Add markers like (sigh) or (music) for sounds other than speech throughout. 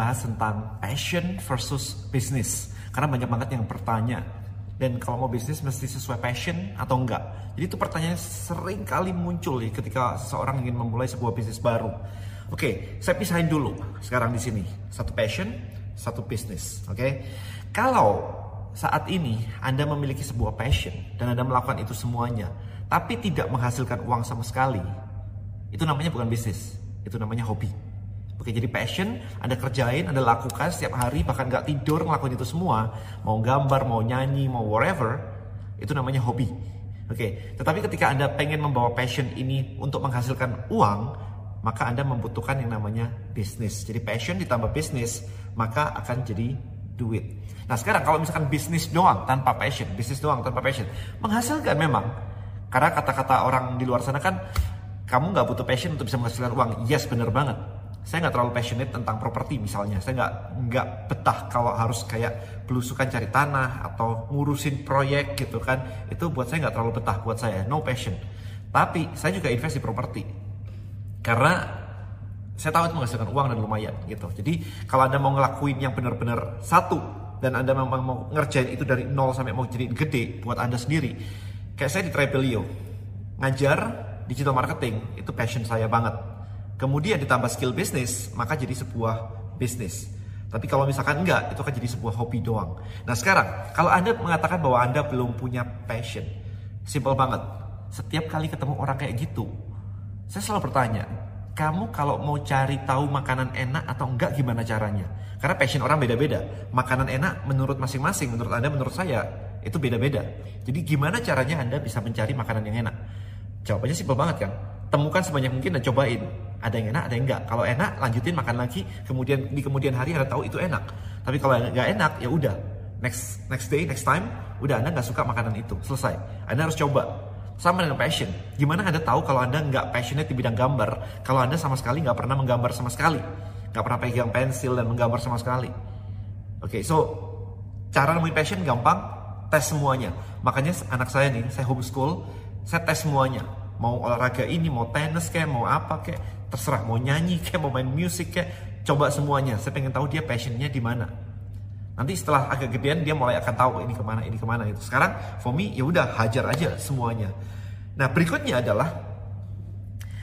bahas tentang passion versus business. Karena banyak banget yang bertanya, dan kalau mau bisnis mesti sesuai passion atau enggak. Jadi itu pertanyaan sering kali muncul ya ketika seseorang ingin memulai sebuah bisnis baru. Oke, saya pisahin dulu sekarang di sini. Satu passion, satu bisnis. Oke. Kalau saat ini Anda memiliki sebuah passion dan Anda melakukan itu semuanya, tapi tidak menghasilkan uang sama sekali, itu namanya bukan bisnis, itu namanya hobi. Oke, jadi passion, Anda kerjain, Anda lakukan setiap hari, bahkan nggak tidur ngelakuin itu semua, mau gambar, mau nyanyi, mau whatever, itu namanya hobi. Oke, tetapi ketika Anda pengen membawa passion ini untuk menghasilkan uang, maka Anda membutuhkan yang namanya bisnis. Jadi passion ditambah bisnis, maka akan jadi duit. Nah sekarang kalau misalkan bisnis doang tanpa passion, bisnis doang tanpa passion, menghasilkan memang. Karena kata-kata orang di luar sana kan, kamu nggak butuh passion untuk bisa menghasilkan uang. Yes, bener banget saya nggak terlalu passionate tentang properti misalnya. Saya nggak nggak betah kalau harus kayak belusukan cari tanah atau ngurusin proyek gitu kan. Itu buat saya nggak terlalu betah buat saya. No passion. Tapi saya juga invest di properti. Karena saya tahu itu menghasilkan uang dan lumayan gitu. Jadi kalau anda mau ngelakuin yang benar-benar satu dan anda memang mau ngerjain itu dari nol sampai mau jadi gede buat anda sendiri kayak saya di Trebelio ngajar digital marketing itu passion saya banget kemudian ditambah skill bisnis, maka jadi sebuah bisnis. Tapi kalau misalkan enggak, itu akan jadi sebuah hobi doang. Nah sekarang, kalau Anda mengatakan bahwa Anda belum punya passion, simple banget. Setiap kali ketemu orang kayak gitu, saya selalu bertanya, kamu kalau mau cari tahu makanan enak atau enggak gimana caranya? Karena passion orang beda-beda. Makanan enak menurut masing-masing, menurut Anda, menurut saya, itu beda-beda. Jadi gimana caranya Anda bisa mencari makanan yang enak? Jawabannya simpel banget kan? Temukan sebanyak mungkin dan cobain ada yang enak ada yang enggak. Kalau enak lanjutin makan lagi. Kemudian di kemudian hari anda tahu itu enak. Tapi kalau nggak enak ya udah. Next next day next time udah anda nggak suka makanan itu. Selesai. Anda harus coba. Sama dengan passion. Gimana anda tahu kalau anda nggak passionate di bidang gambar? Kalau anda sama sekali nggak pernah menggambar sama sekali. Nggak pernah pegang pensil dan menggambar sama sekali. Oke okay, so cara nemuin passion gampang. Tes semuanya. Makanya anak saya nih saya homeschool. Saya tes semuanya. Mau olahraga ini mau tenis kayak mau apa kayak terserah mau nyanyi kayak mau main musik kayak coba semuanya saya pengen tahu dia passionnya di mana nanti setelah agak gedean dia mulai akan tahu ini ke mana ini ke mana itu sekarang for me ya udah hajar aja semuanya nah berikutnya adalah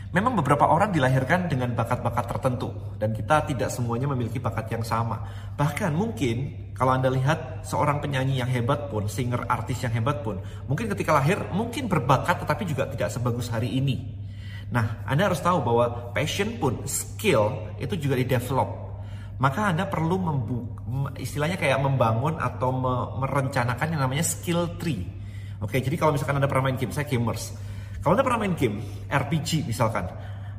Memang beberapa orang dilahirkan dengan bakat-bakat tertentu dan kita tidak semuanya memiliki bakat yang sama. Bahkan mungkin kalau Anda lihat seorang penyanyi yang hebat pun, singer artis yang hebat pun, mungkin ketika lahir mungkin berbakat tetapi juga tidak sebagus hari ini. Nah, Anda harus tahu bahwa passion pun, skill itu juga di-develop. Maka Anda perlu istilahnya kayak membangun atau merencanakan yang namanya skill tree. Oke, jadi kalau misalkan Anda pernah main game, saya gamers. Kalau Anda pernah main game, RPG misalkan,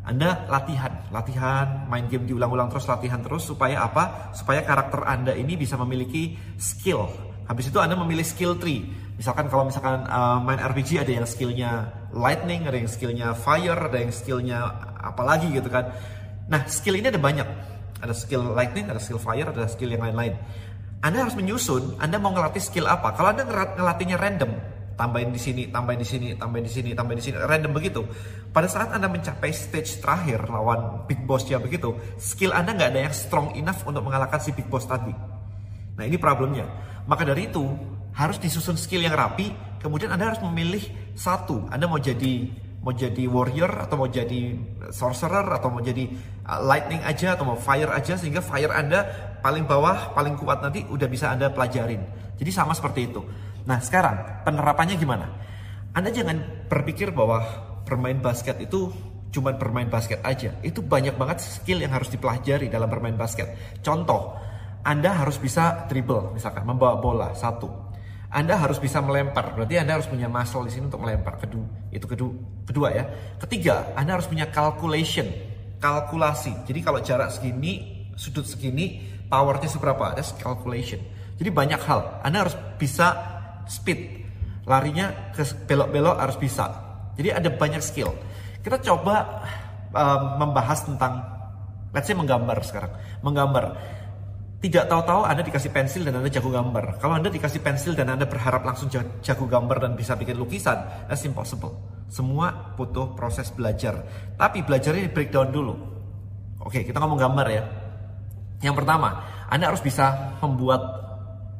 anda latihan, latihan, main game diulang-ulang terus, latihan terus supaya apa? Supaya karakter Anda ini bisa memiliki skill. Habis itu Anda memilih skill tree. Misalkan kalau misalkan uh, main RPG ada yang skillnya lightning, ada yang skillnya fire, ada yang skillnya apalagi gitu kan. Nah skill ini ada banyak. Ada skill lightning, ada skill fire, ada skill yang lain-lain. Anda harus menyusun, Anda mau ngelatih skill apa. Kalau Anda ngelatihnya random, tambahin di sini, tambahin di sini, tambahin di sini, tambahin di sini, random begitu. Pada saat Anda mencapai stage terakhir lawan big boss ya begitu, skill Anda nggak ada yang strong enough untuk mengalahkan si big boss tadi. Nah ini problemnya. Maka dari itu harus disusun skill yang rapi, kemudian Anda harus memilih satu. Anda mau jadi mau jadi warrior atau mau jadi sorcerer atau mau jadi uh, lightning aja atau mau fire aja sehingga fire Anda paling bawah, paling kuat nanti udah bisa Anda pelajarin. Jadi sama seperti itu. Nah sekarang penerapannya gimana? Anda jangan berpikir bahwa bermain basket itu cuma bermain basket aja. Itu banyak banget skill yang harus dipelajari dalam bermain basket. Contoh, Anda harus bisa dribble, misalkan membawa bola satu. Anda harus bisa melempar, berarti Anda harus punya muscle di sini untuk melempar. Kedua, itu kedua, kedua ya. Ketiga, Anda harus punya calculation, kalkulasi. Jadi kalau jarak segini, sudut segini, powernya seberapa? Ada calculation. Jadi banyak hal. Anda harus bisa speed. Larinya ke belok-belok harus bisa. Jadi ada banyak skill. Kita coba um, membahas tentang let's say menggambar sekarang. Menggambar. Tidak tahu-tahu Anda dikasih pensil dan Anda jago gambar. Kalau Anda dikasih pensil dan Anda berharap langsung jago gambar dan bisa bikin lukisan, that's impossible. Semua butuh proses belajar. Tapi belajarnya di breakdown dulu. Oke, kita ngomong gambar ya. Yang pertama, Anda harus bisa membuat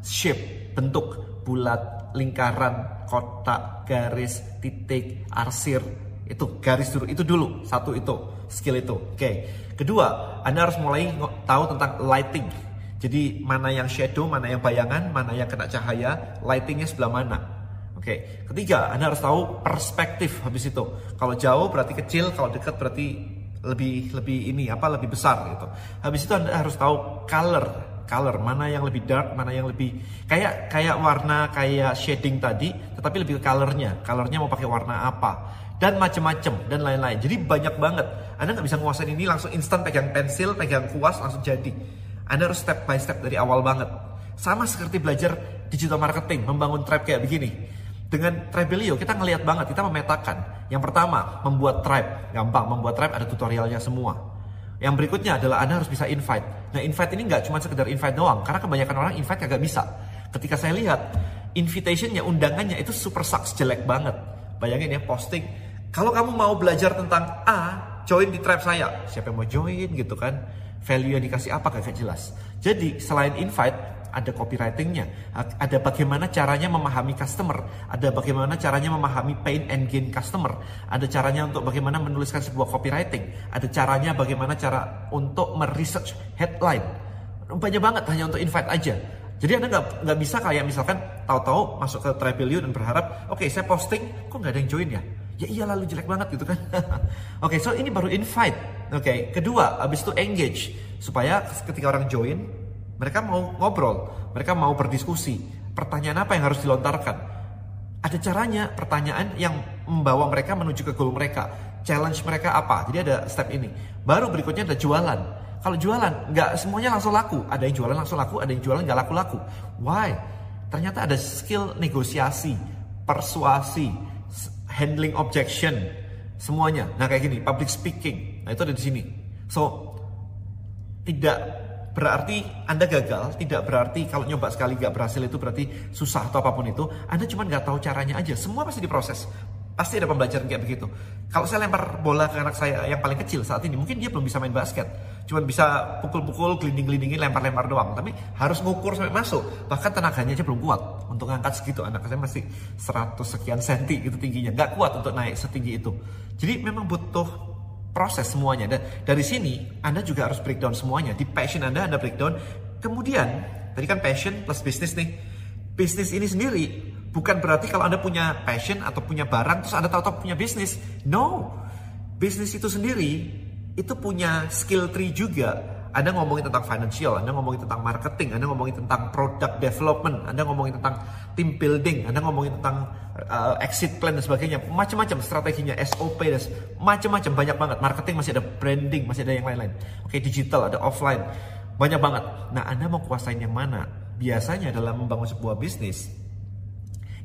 shape, bentuk bulat, lingkaran, kotak, garis, titik, arsir, itu garis dulu, itu dulu, satu itu, skill itu. Oke. Kedua, Anda harus mulai tahu tentang lighting. Jadi mana yang shadow, mana yang bayangan, mana yang kena cahaya, lightingnya sebelah mana. Oke. Ketiga, Anda harus tahu perspektif habis itu. Kalau jauh berarti kecil, kalau dekat berarti lebih lebih ini apa lebih besar gitu. Habis itu Anda harus tahu color, color mana yang lebih dark, mana yang lebih kayak kayak warna kayak shading tadi, tetapi lebih ke colornya. Colornya mau pakai warna apa dan macam-macam dan lain-lain. Jadi banyak banget. Anda nggak bisa menguasai ini langsung instan pegang pensil, pegang kuas langsung jadi. Anda harus step by step dari awal banget. Sama seperti belajar digital marketing, membangun tribe kayak begini dengan Tribelio kita ngelihat banget, kita memetakan. Yang pertama, membuat tribe. Gampang, membuat tribe ada tutorialnya semua. Yang berikutnya adalah Anda harus bisa invite. Nah, invite ini nggak cuma sekedar invite doang, karena kebanyakan orang invite kagak bisa. Ketika saya lihat, invitationnya, undangannya itu super sucks, jelek banget. Bayangin ya, posting. Kalau kamu mau belajar tentang A, join di tribe saya. Siapa yang mau join gitu kan? Value yang dikasih apa kagak jelas. Jadi, selain invite, ada copywritingnya, ada bagaimana caranya memahami customer, ada bagaimana caranya memahami pain and gain customer, ada caranya untuk bagaimana menuliskan sebuah copywriting, ada caranya bagaimana cara untuk meresearch headline. Banyak banget hanya untuk invite aja. Jadi anda nggak nggak bisa kayak misalkan tahu-tahu masuk ke Tribelio dan berharap, oke okay, saya posting, kok nggak ada yang join ya? Ya iya lalu jelek banget gitu kan. (laughs) oke, okay, so ini baru invite. Oke, okay. kedua, abis itu engage supaya ketika orang join mereka mau ngobrol, mereka mau berdiskusi. Pertanyaan apa yang harus dilontarkan? Ada caranya, pertanyaan yang membawa mereka menuju ke goal mereka. Challenge mereka apa? Jadi ada step ini. Baru berikutnya ada jualan. Kalau jualan, nggak semuanya langsung laku. Ada yang jualan langsung laku, ada yang jualan nggak laku-laku. Why? Ternyata ada skill negosiasi, persuasi, handling objection, semuanya. Nah kayak gini, public speaking. Nah itu ada di sini. So, tidak berarti Anda gagal, tidak berarti kalau nyoba sekali nggak berhasil itu berarti susah atau apa pun itu. Anda cuma nggak tahu caranya aja. Semua pasti diproses. Pasti ada pembelajaran kayak begitu. Kalau saya lempar bola ke anak saya yang paling kecil saat ini, mungkin dia belum bisa main basket. Cuma bisa pukul-pukul, gelinding-gelindingin, lempar-lempar doang. Tapi harus ngukur sampai masuk. Bahkan tenaganya aja belum kuat untuk ngangkat segitu. Anak saya masih 100 sekian senti gitu tingginya. Nggak kuat untuk naik setinggi itu. Jadi memang butuh proses semuanya. Dan dari sini Anda juga harus breakdown semuanya. Di passion Anda Anda breakdown. Kemudian tadi kan passion plus bisnis nih. Bisnis ini sendiri bukan berarti kalau Anda punya passion atau punya barang terus Anda tahu-tahu punya bisnis. No. Bisnis itu sendiri itu punya skill tree juga anda ngomongin tentang financial, Anda ngomongin tentang marketing, Anda ngomongin tentang product development, Anda ngomongin tentang team building, Anda ngomongin tentang uh, exit plan dan sebagainya, macam-macam strateginya, SOP dan macam-macam banyak banget. Marketing masih ada branding, masih ada yang lain-lain. Oke, digital ada offline, banyak banget. Nah, Anda mau kuasain yang mana? Biasanya dalam membangun sebuah bisnis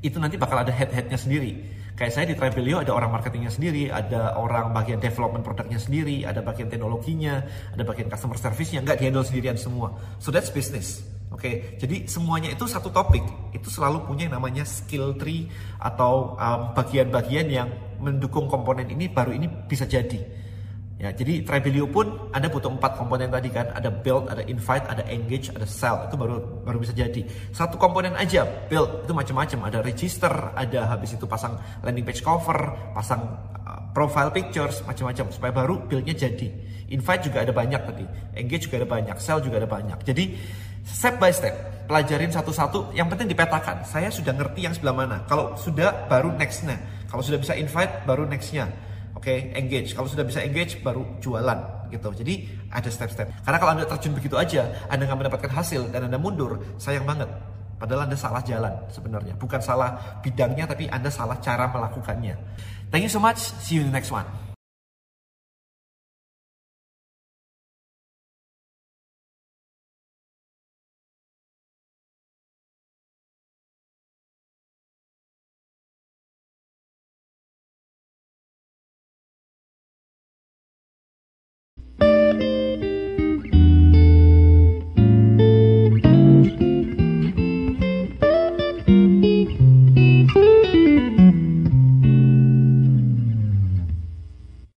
itu nanti bakal ada head-headnya sendiri Kayak saya di Travelio ada orang marketingnya sendiri, ada orang bagian development produknya sendiri, ada bagian teknologinya, ada bagian customer service-nya, nggak di handle sendirian semua. So that's business. Oke, okay? jadi semuanya itu satu topik, itu selalu punya yang namanya skill tree atau bagian-bagian um, yang mendukung komponen ini baru ini bisa jadi. Ya, jadi Tribelio pun Anda butuh empat komponen tadi kan, ada build, ada invite, ada engage, ada sell. Itu baru baru bisa jadi. Satu komponen aja, build itu macam-macam, ada register, ada habis itu pasang landing page cover, pasang uh, profile pictures, macam-macam supaya baru buildnya jadi. Invite juga ada banyak tadi, engage juga ada banyak, sell juga ada banyak. Jadi step by step, pelajarin satu-satu. Yang penting dipetakan. Saya sudah ngerti yang sebelah mana. Kalau sudah, baru nextnya. Kalau sudah bisa invite, baru nextnya Oke, okay, engage. Kalau sudah bisa engage, baru jualan gitu. Jadi ada step-step. Karena kalau anda terjun begitu aja, anda nggak mendapatkan hasil dan anda mundur, sayang banget. Padahal anda salah jalan sebenarnya. Bukan salah bidangnya, tapi anda salah cara melakukannya. Thank you so much. See you in the next one.